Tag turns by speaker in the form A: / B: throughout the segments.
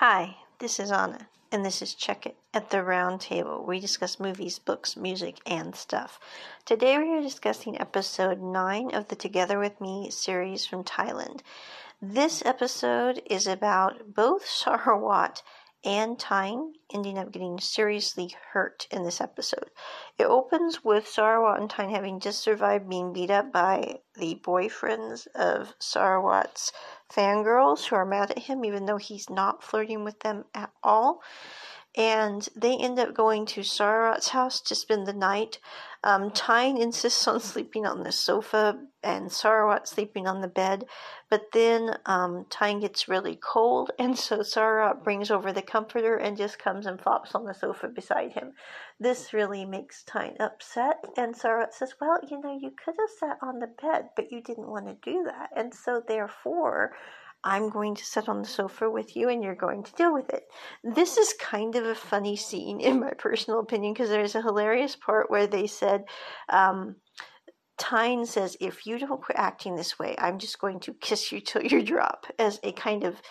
A: Hi, this is Anna, and this is Check It at the Round Table. We discuss movies, books, music, and stuff. Today we are discussing episode 9 of the Together With Me series from Thailand. This episode is about both Sarawat and Tyne ending up getting seriously hurt in this episode. It opens with Sarawat and Tyne having just survived being beat up by the boyfriends of Sarawat's fangirls who are mad at him, even though he's not flirting with them at all. And they end up going to Sarawat's house to spend the night. Um, Tyne insists on sleeping on the sofa and Sarawat sleeping on the bed. But then um, Tyne gets really cold, and so Sarawat brings over the comforter and just comes and flops on the sofa beside him. This really makes Tyne upset, and Sarawat says, Well, you know, you could have sat on the bed, but you didn't want to do that. And so, therefore, I'm going to sit on the sofa with you and you're going to deal with it. This is kind of a funny scene, in my personal opinion, because there's a hilarious part where they said, um, Tyne says, if you don't quit acting this way, I'm just going to kiss you till you drop, as a kind of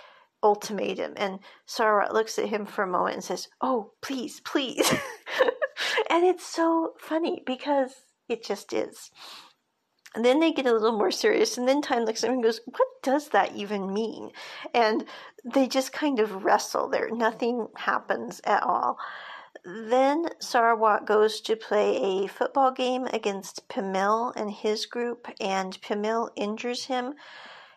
A: ultimatum. And Sarah looks at him for a moment and says, Oh, please, please. and it's so funny because it just is. And then they get a little more serious, and then Tyne looks at him and goes, What does that even mean? And they just kind of wrestle there. Nothing happens at all. Then Sarawat goes to play a football game against Pimil and his group, and Pimil injures him.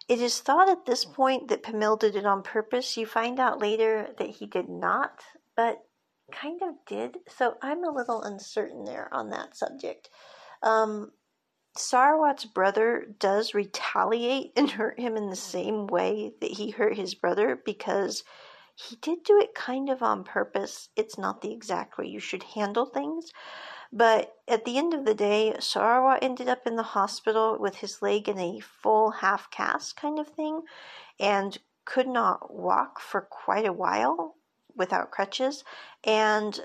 A: It is thought at this point that Pimil did it on purpose. You find out later that he did not, but kind of did. So I'm a little uncertain there on that subject. Um, Sarawat's brother does retaliate and hurt him in the mm-hmm. same way that he hurt his brother because he did do it kind of on purpose. It's not the exact way you should handle things. But at the end of the day, Sarawat ended up in the hospital with his leg in a full half cast kind of thing and could not walk for quite a while without crutches. And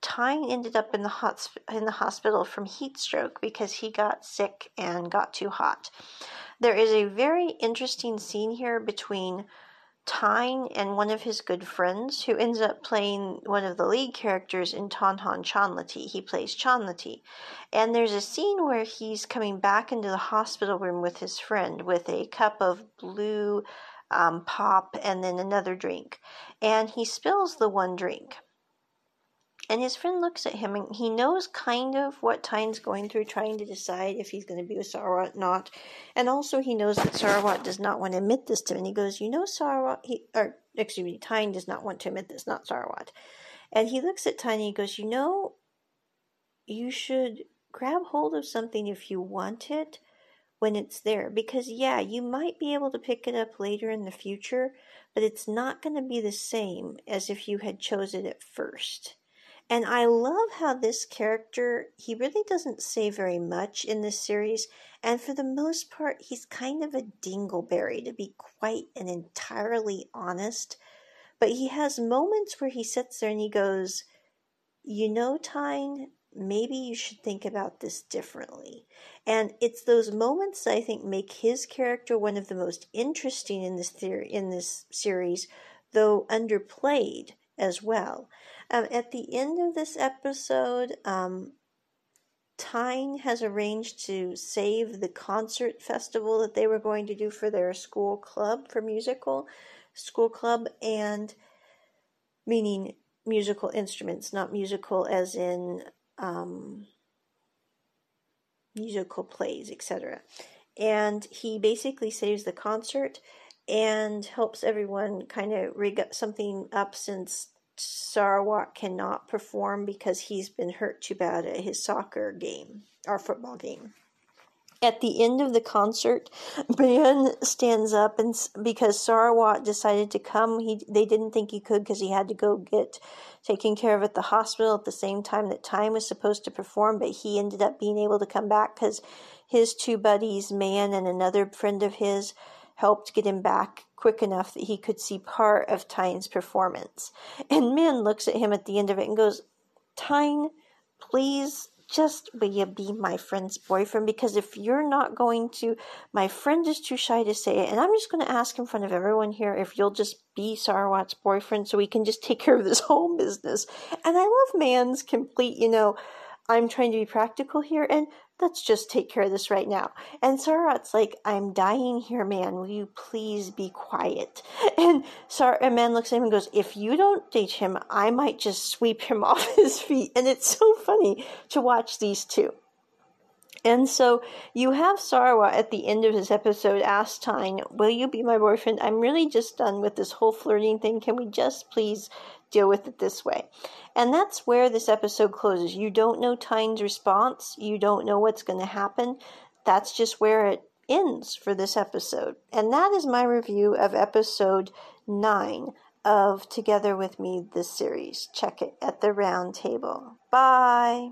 A: Tyne ended up in the hot, in the hospital from heat stroke because he got sick and got too hot. There is a very interesting scene here between Tyne and one of his good friends who ends up playing one of the lead characters in Tonhon Chonlatee. He plays Chonlatee. And there's a scene where he's coming back into the hospital room with his friend with a cup of blue um, pop and then another drink. And he spills the one drink. And his friend looks at him and he knows kind of what Tyne's going through, trying to decide if he's going to be with Sarawat or not. And also he knows that Sarawat does not want to admit this to him. And he goes, You know, Sarawat, he, or excuse me, Tyne does not want to admit this, not Sarawat. And he looks at Tyne and he goes, You know, you should grab hold of something if you want it when it's there. Because, yeah, you might be able to pick it up later in the future, but it's not going to be the same as if you had chosen it first. And I love how this character, he really doesn't say very much in this series. And for the most part, he's kind of a dingleberry, to be quite and entirely honest. But he has moments where he sits there and he goes, You know, Tyne, maybe you should think about this differently. And it's those moments I think make his character one of the most interesting in this theory in this series, though underplayed as well. Um, at the end of this episode, um, Tyne has arranged to save the concert festival that they were going to do for their school club for musical school club and meaning musical instruments, not musical as in um, musical plays, etc. And he basically saves the concert and helps everyone kind of rig up something up since Sarawat cannot perform because he's been hurt too bad at his soccer game or football game. At the end of the concert, Ben stands up and because Sarawat decided to come, he they didn't think he could because he had to go get taken care of at the hospital at the same time that Tyne was supposed to perform, but he ended up being able to come back because his two buddies, Man and another friend of his, helped get him back quick enough that he could see part of Tyne's performance. And Min looks at him at the end of it and goes, Tyne, please just will you be my friend's boyfriend? Because if you're not going to, my friend is too shy to say it, and I'm just going to ask in front of everyone here if you'll just be Sarawat's boyfriend so we can just take care of this whole business. And I love Man's complete, you know, I'm trying to be practical here, and let's just take care of this right now. And Sarat's like, I'm dying here, man. Will you please be quiet? And Sar and man looks at him and goes, If you don't teach him, I might just sweep him off his feet. And it's so funny to watch these two. And so you have Sarwa at the end of his episode ask Tyne, Will you be my boyfriend? I'm really just done with this whole flirting thing. Can we just please deal with it this way? And that's where this episode closes. You don't know Tyne's response, you don't know what's going to happen. That's just where it ends for this episode. And that is my review of episode 9 of Together with Me, this series. Check it at the round table. Bye.